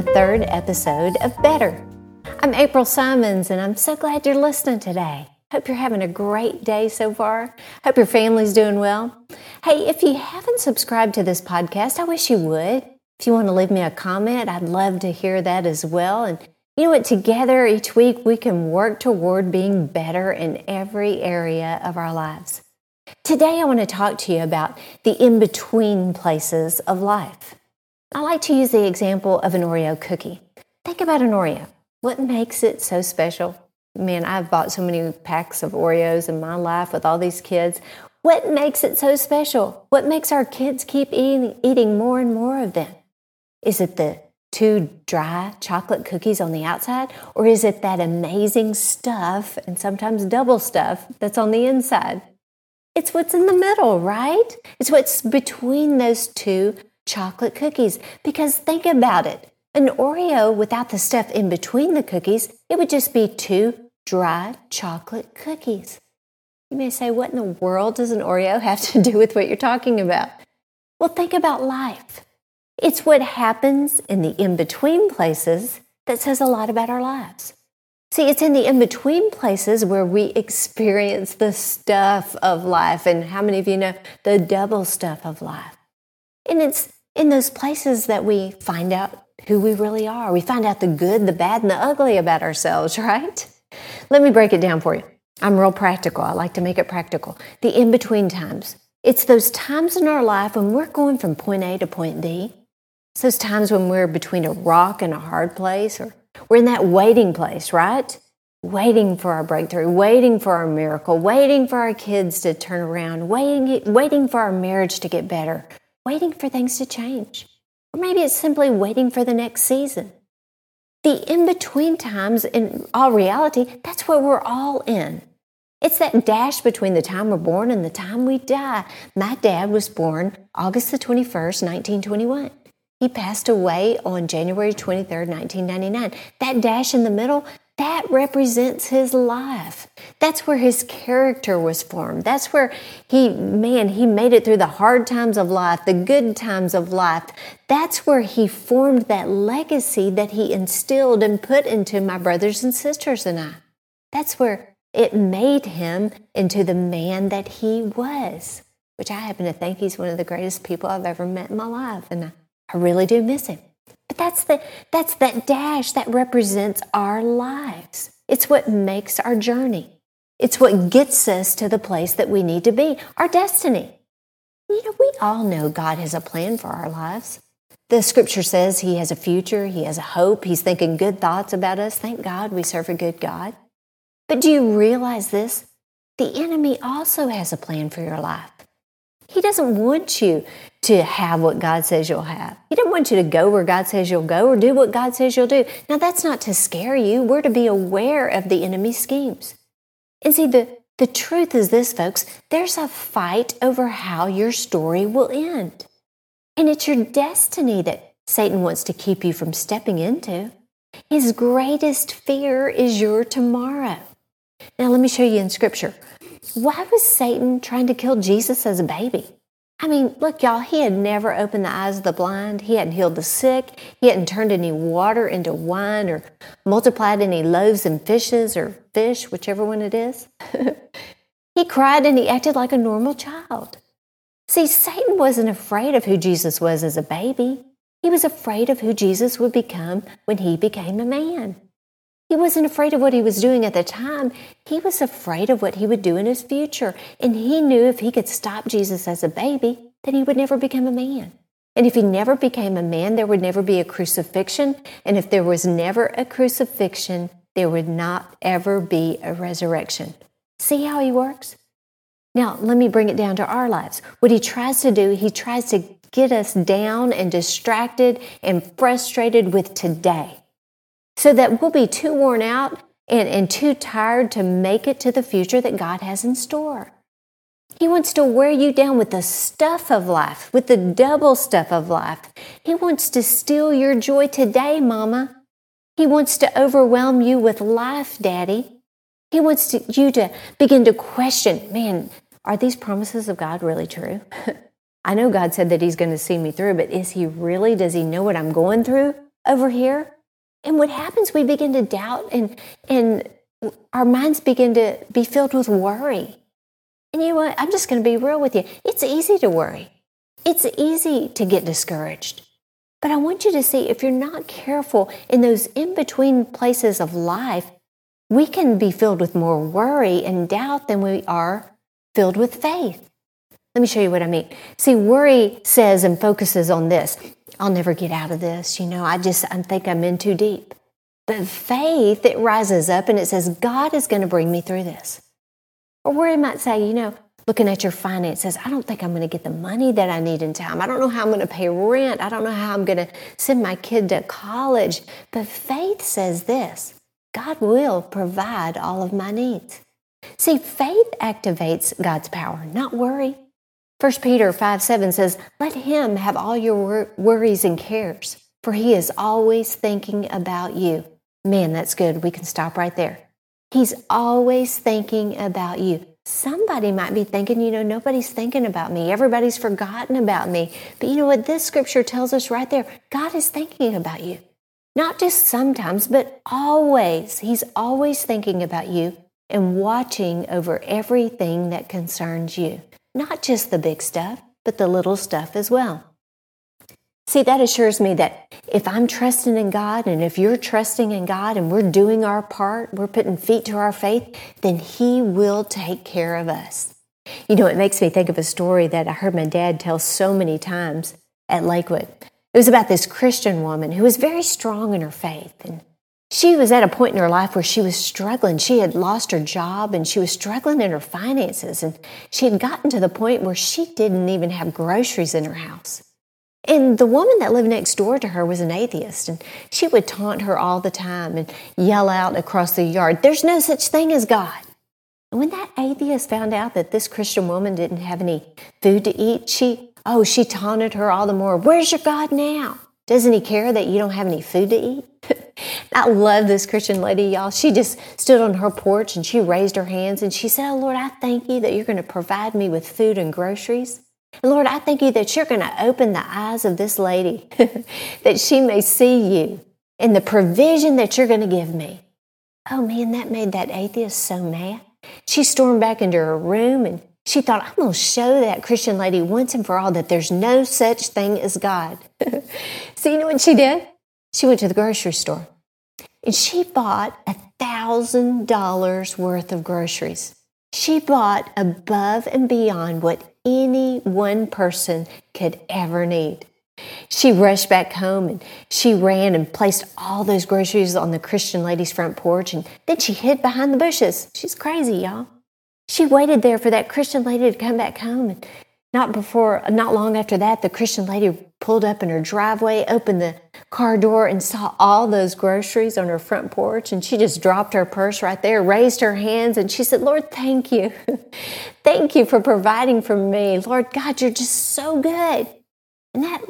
the third episode of Better. I'm April Simons, and I'm so glad you're listening today. Hope you're having a great day so far. Hope your family's doing well. Hey, if you haven't subscribed to this podcast, I wish you would. If you want to leave me a comment, I'd love to hear that as well. And you know what? Together each week, we can work toward being better in every area of our lives. Today, I want to talk to you about the in between places of life. I like to use the example of an Oreo cookie. Think about an Oreo. What makes it so special? Man, I've bought so many packs of Oreos in my life with all these kids. What makes it so special? What makes our kids keep eating, eating more and more of them? Is it the two dry chocolate cookies on the outside? Or is it that amazing stuff and sometimes double stuff that's on the inside? It's what's in the middle, right? It's what's between those two chocolate cookies. Because think about it an Oreo without the stuff in between the cookies, it would just be two dry chocolate cookies. You may say, What in the world does an Oreo have to do with what you're talking about? Well, think about life. It's what happens in the in between places that says a lot about our lives. See, it's in the in between places where we experience the stuff of life. And how many of you know the double stuff of life? And it's in those places that we find out who we really are. We find out the good, the bad, and the ugly about ourselves, right? Let me break it down for you. I'm real practical. I like to make it practical. The in between times. It's those times in our life when we're going from point A to point B. It's those times when we're between a rock and a hard place, or we're in that waiting place, right? Waiting for our breakthrough, waiting for our miracle, waiting for our kids to turn around, waiting, waiting for our marriage to get better, waiting for things to change. Or maybe it's simply waiting for the next season. The in between times, in all reality, that's where we're all in. It's that dash between the time we're born and the time we die. My dad was born August the 21st, 1921. He passed away on January 23rd, 1999. That dash in the middle, that represents his life. That's where his character was formed. That's where he, man, he made it through the hard times of life, the good times of life. That's where he formed that legacy that he instilled and put into my brothers and sisters and I. That's where it made him into the man that he was, which I happen to think he's one of the greatest people I've ever met in my life. And I really do miss him. But that's the that's that dash that represents our lives. It's what makes our journey. It's what gets us to the place that we need to be, our destiny. You know, we all know God has a plan for our lives. The scripture says he has a future, he has a hope, he's thinking good thoughts about us. Thank God we serve a good God. But do you realize this? The enemy also has a plan for your life. He doesn't want you to have what God says you'll have. He doesn't want you to go where God says you'll go or do what God says you'll do. Now, that's not to scare you. We're to be aware of the enemy's schemes. And see, the, the truth is this, folks there's a fight over how your story will end. And it's your destiny that Satan wants to keep you from stepping into. His greatest fear is your tomorrow. Now, let me show you in Scripture. Why was Satan trying to kill Jesus as a baby? I mean, look, y'all, he had never opened the eyes of the blind. He hadn't healed the sick. He hadn't turned any water into wine or multiplied any loaves and fishes or fish, whichever one it is. he cried and he acted like a normal child. See, Satan wasn't afraid of who Jesus was as a baby. He was afraid of who Jesus would become when he became a man. He wasn't afraid of what he was doing at the time. He was afraid of what he would do in his future. And he knew if he could stop Jesus as a baby, then he would never become a man. And if he never became a man, there would never be a crucifixion. And if there was never a crucifixion, there would not ever be a resurrection. See how he works? Now, let me bring it down to our lives. What he tries to do, he tries to get us down and distracted and frustrated with today so that we'll be too worn out and, and too tired to make it to the future that God has in store. He wants to wear you down with the stuff of life, with the double stuff of life. He wants to steal your joy today, Mama. He wants to overwhelm you with life, Daddy. He wants to, you to begin to question man, are these promises of God really true? I know God said that He's going to see me through, but is He really? Does He know what I'm going through? over here. And what happens, we begin to doubt and, and our minds begin to be filled with worry. And you know what? I'm just going to be real with you. It's easy to worry. It's easy to get discouraged. But I want you to see if you're not careful in those in between places of life, we can be filled with more worry and doubt than we are filled with faith. Let me show you what I mean. See, worry says and focuses on this. I'll never get out of this. You know, I just I think I'm in too deep. But faith, it rises up and it says, God is going to bring me through this. Or where worry might say, you know, looking at your finances, I don't think I'm going to get the money that I need in time. I don't know how I'm going to pay rent. I don't know how I'm going to send my kid to college. But faith says this God will provide all of my needs. See, faith activates God's power, not worry. 1 Peter 5 7 says, Let him have all your worries and cares, for he is always thinking about you. Man, that's good. We can stop right there. He's always thinking about you. Somebody might be thinking, you know, nobody's thinking about me. Everybody's forgotten about me. But you know what? This scripture tells us right there God is thinking about you. Not just sometimes, but always. He's always thinking about you and watching over everything that concerns you. Not just the big stuff, but the little stuff as well. See, that assures me that if I'm trusting in God and if you're trusting in God and we're doing our part, we're putting feet to our faith, then He will take care of us. You know, it makes me think of a story that I heard my dad tell so many times at Lakewood. It was about this Christian woman who was very strong in her faith. And she was at a point in her life where she was struggling. She had lost her job and she was struggling in her finances. And she had gotten to the point where she didn't even have groceries in her house. And the woman that lived next door to her was an atheist, and she would taunt her all the time and yell out across the yard, There's no such thing as God. And when that atheist found out that this Christian woman didn't have any food to eat, she, oh, she taunted her all the more, Where's your God now? Doesn't he care that you don't have any food to eat? I love this Christian lady, y'all. She just stood on her porch and she raised her hands and she said, Oh Lord, I thank you that you're going to provide me with food and groceries. And Lord, I thank you that you're going to open the eyes of this lady, that she may see you and the provision that you're going to give me. Oh man, that made that atheist so mad. She stormed back into her room and she thought, I'm going to show that Christian lady once and for all that there's no such thing as God. so, you know what she did? She went to the grocery store and she bought a thousand dollars worth of groceries. She bought above and beyond what any one person could ever need. She rushed back home and she ran and placed all those groceries on the Christian lady's front porch and then she hid behind the bushes. She's crazy, y'all. She waited there for that Christian lady to come back home and not before, not long after that, the Christian lady pulled up in her driveway, opened the car door, and saw all those groceries on her front porch. And she just dropped her purse right there, raised her hands, and she said, Lord, thank you. thank you for providing for me. Lord God, you're just so good. And that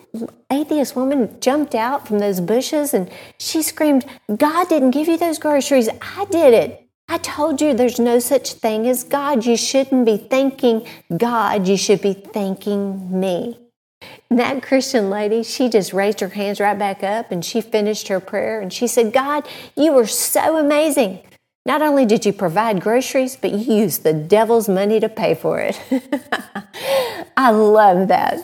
atheist woman jumped out from those bushes and she screamed, God didn't give you those groceries. I did it. I told you there's no such thing as God. You shouldn't be thanking God. You should be thanking me. And that Christian lady, she just raised her hands right back up and she finished her prayer and she said, God, you are so amazing. Not only did you provide groceries, but you used the devil's money to pay for it. I love that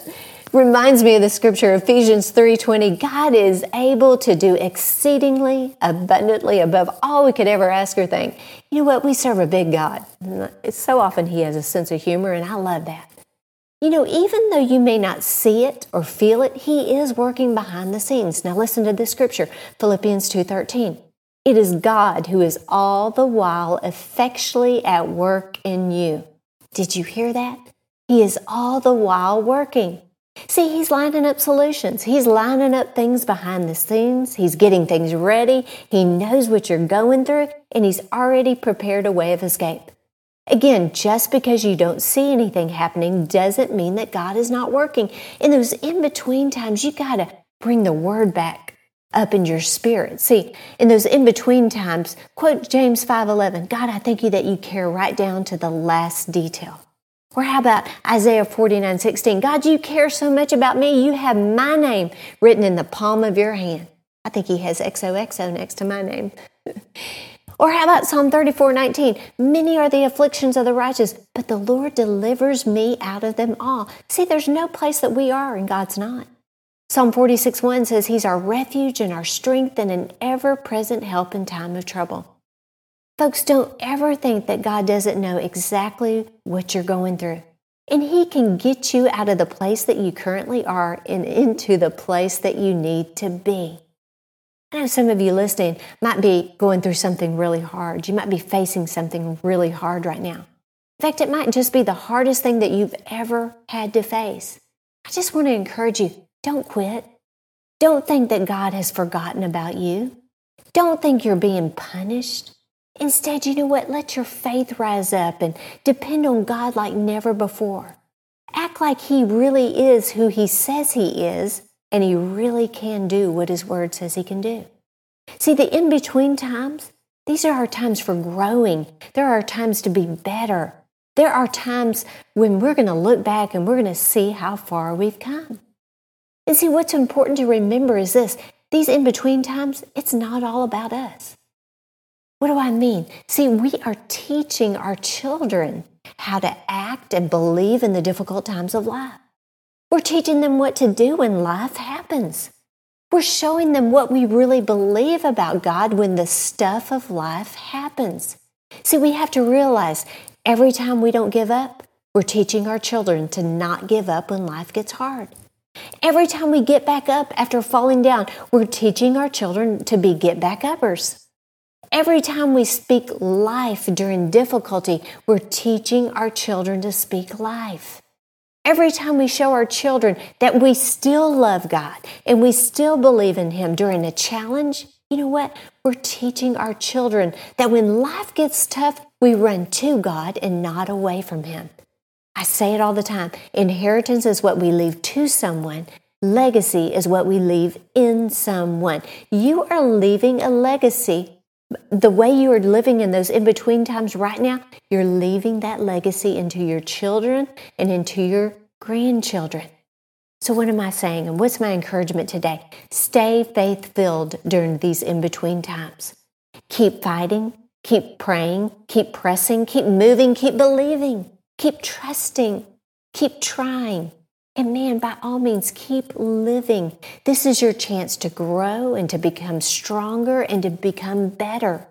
reminds me of the scripture Ephesians 3:20 God is able to do exceedingly abundantly above all we could ever ask or think. You know what? We serve a big God. It's so often he has a sense of humor and I love that. You know, even though you may not see it or feel it, he is working behind the scenes. Now listen to this scripture, Philippians 2:13. It is God who is all the while effectually at work in you. Did you hear that? He is all the while working. See, he's lining up solutions. He's lining up things behind the scenes. He's getting things ready. He knows what you're going through, and he's already prepared a way of escape. Again, just because you don't see anything happening doesn't mean that God is not working. In those in between times, you got to bring the word back up in your spirit. See, in those in between times, quote James 5:11, God, I thank you that you care right down to the last detail. Or how about Isaiah 49 16? God, you care so much about me, you have my name written in the palm of your hand. I think he has XOXO next to my name. or how about Psalm 34 19? Many are the afflictions of the righteous, but the Lord delivers me out of them all. See, there's no place that we are and God's not. Psalm 46 1 says, He's our refuge and our strength and an ever present help in time of trouble. Folks, don't ever think that God doesn't know exactly what you're going through. And He can get you out of the place that you currently are and into the place that you need to be. I know some of you listening might be going through something really hard. You might be facing something really hard right now. In fact, it might just be the hardest thing that you've ever had to face. I just want to encourage you don't quit. Don't think that God has forgotten about you. Don't think you're being punished. Instead, you know what? Let your faith rise up and depend on God like never before. Act like He really is who He says He is, and He really can do what His Word says He can do. See, the in between times, these are our times for growing. There are times to be better. There are times when we're going to look back and we're going to see how far we've come. And see, what's important to remember is this these in between times, it's not all about us. What do I mean? See, we are teaching our children how to act and believe in the difficult times of life. We're teaching them what to do when life happens. We're showing them what we really believe about God when the stuff of life happens. See, we have to realize every time we don't give up, we're teaching our children to not give up when life gets hard. Every time we get back up after falling down, we're teaching our children to be get back uppers. Every time we speak life during difficulty, we're teaching our children to speak life. Every time we show our children that we still love God and we still believe in Him during a challenge, you know what? We're teaching our children that when life gets tough, we run to God and not away from Him. I say it all the time inheritance is what we leave to someone, legacy is what we leave in someone. You are leaving a legacy the way you are living in those in between times right now, you're leaving that legacy into your children and into your grandchildren. So, what am I saying? And what's my encouragement today? Stay faith filled during these in between times. Keep fighting, keep praying, keep pressing, keep moving, keep believing, keep trusting, keep trying. And man, by all means, keep living. This is your chance to grow and to become stronger and to become better.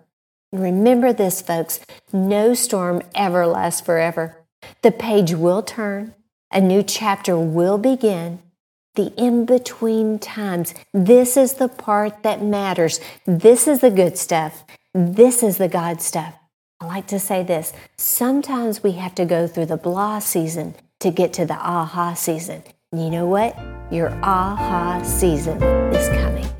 And remember this, folks no storm ever lasts forever. The page will turn, a new chapter will begin. The in between times, this is the part that matters. This is the good stuff. This is the God stuff. I like to say this sometimes we have to go through the blah season to get to the aha season. And you know what? Your aha season is coming.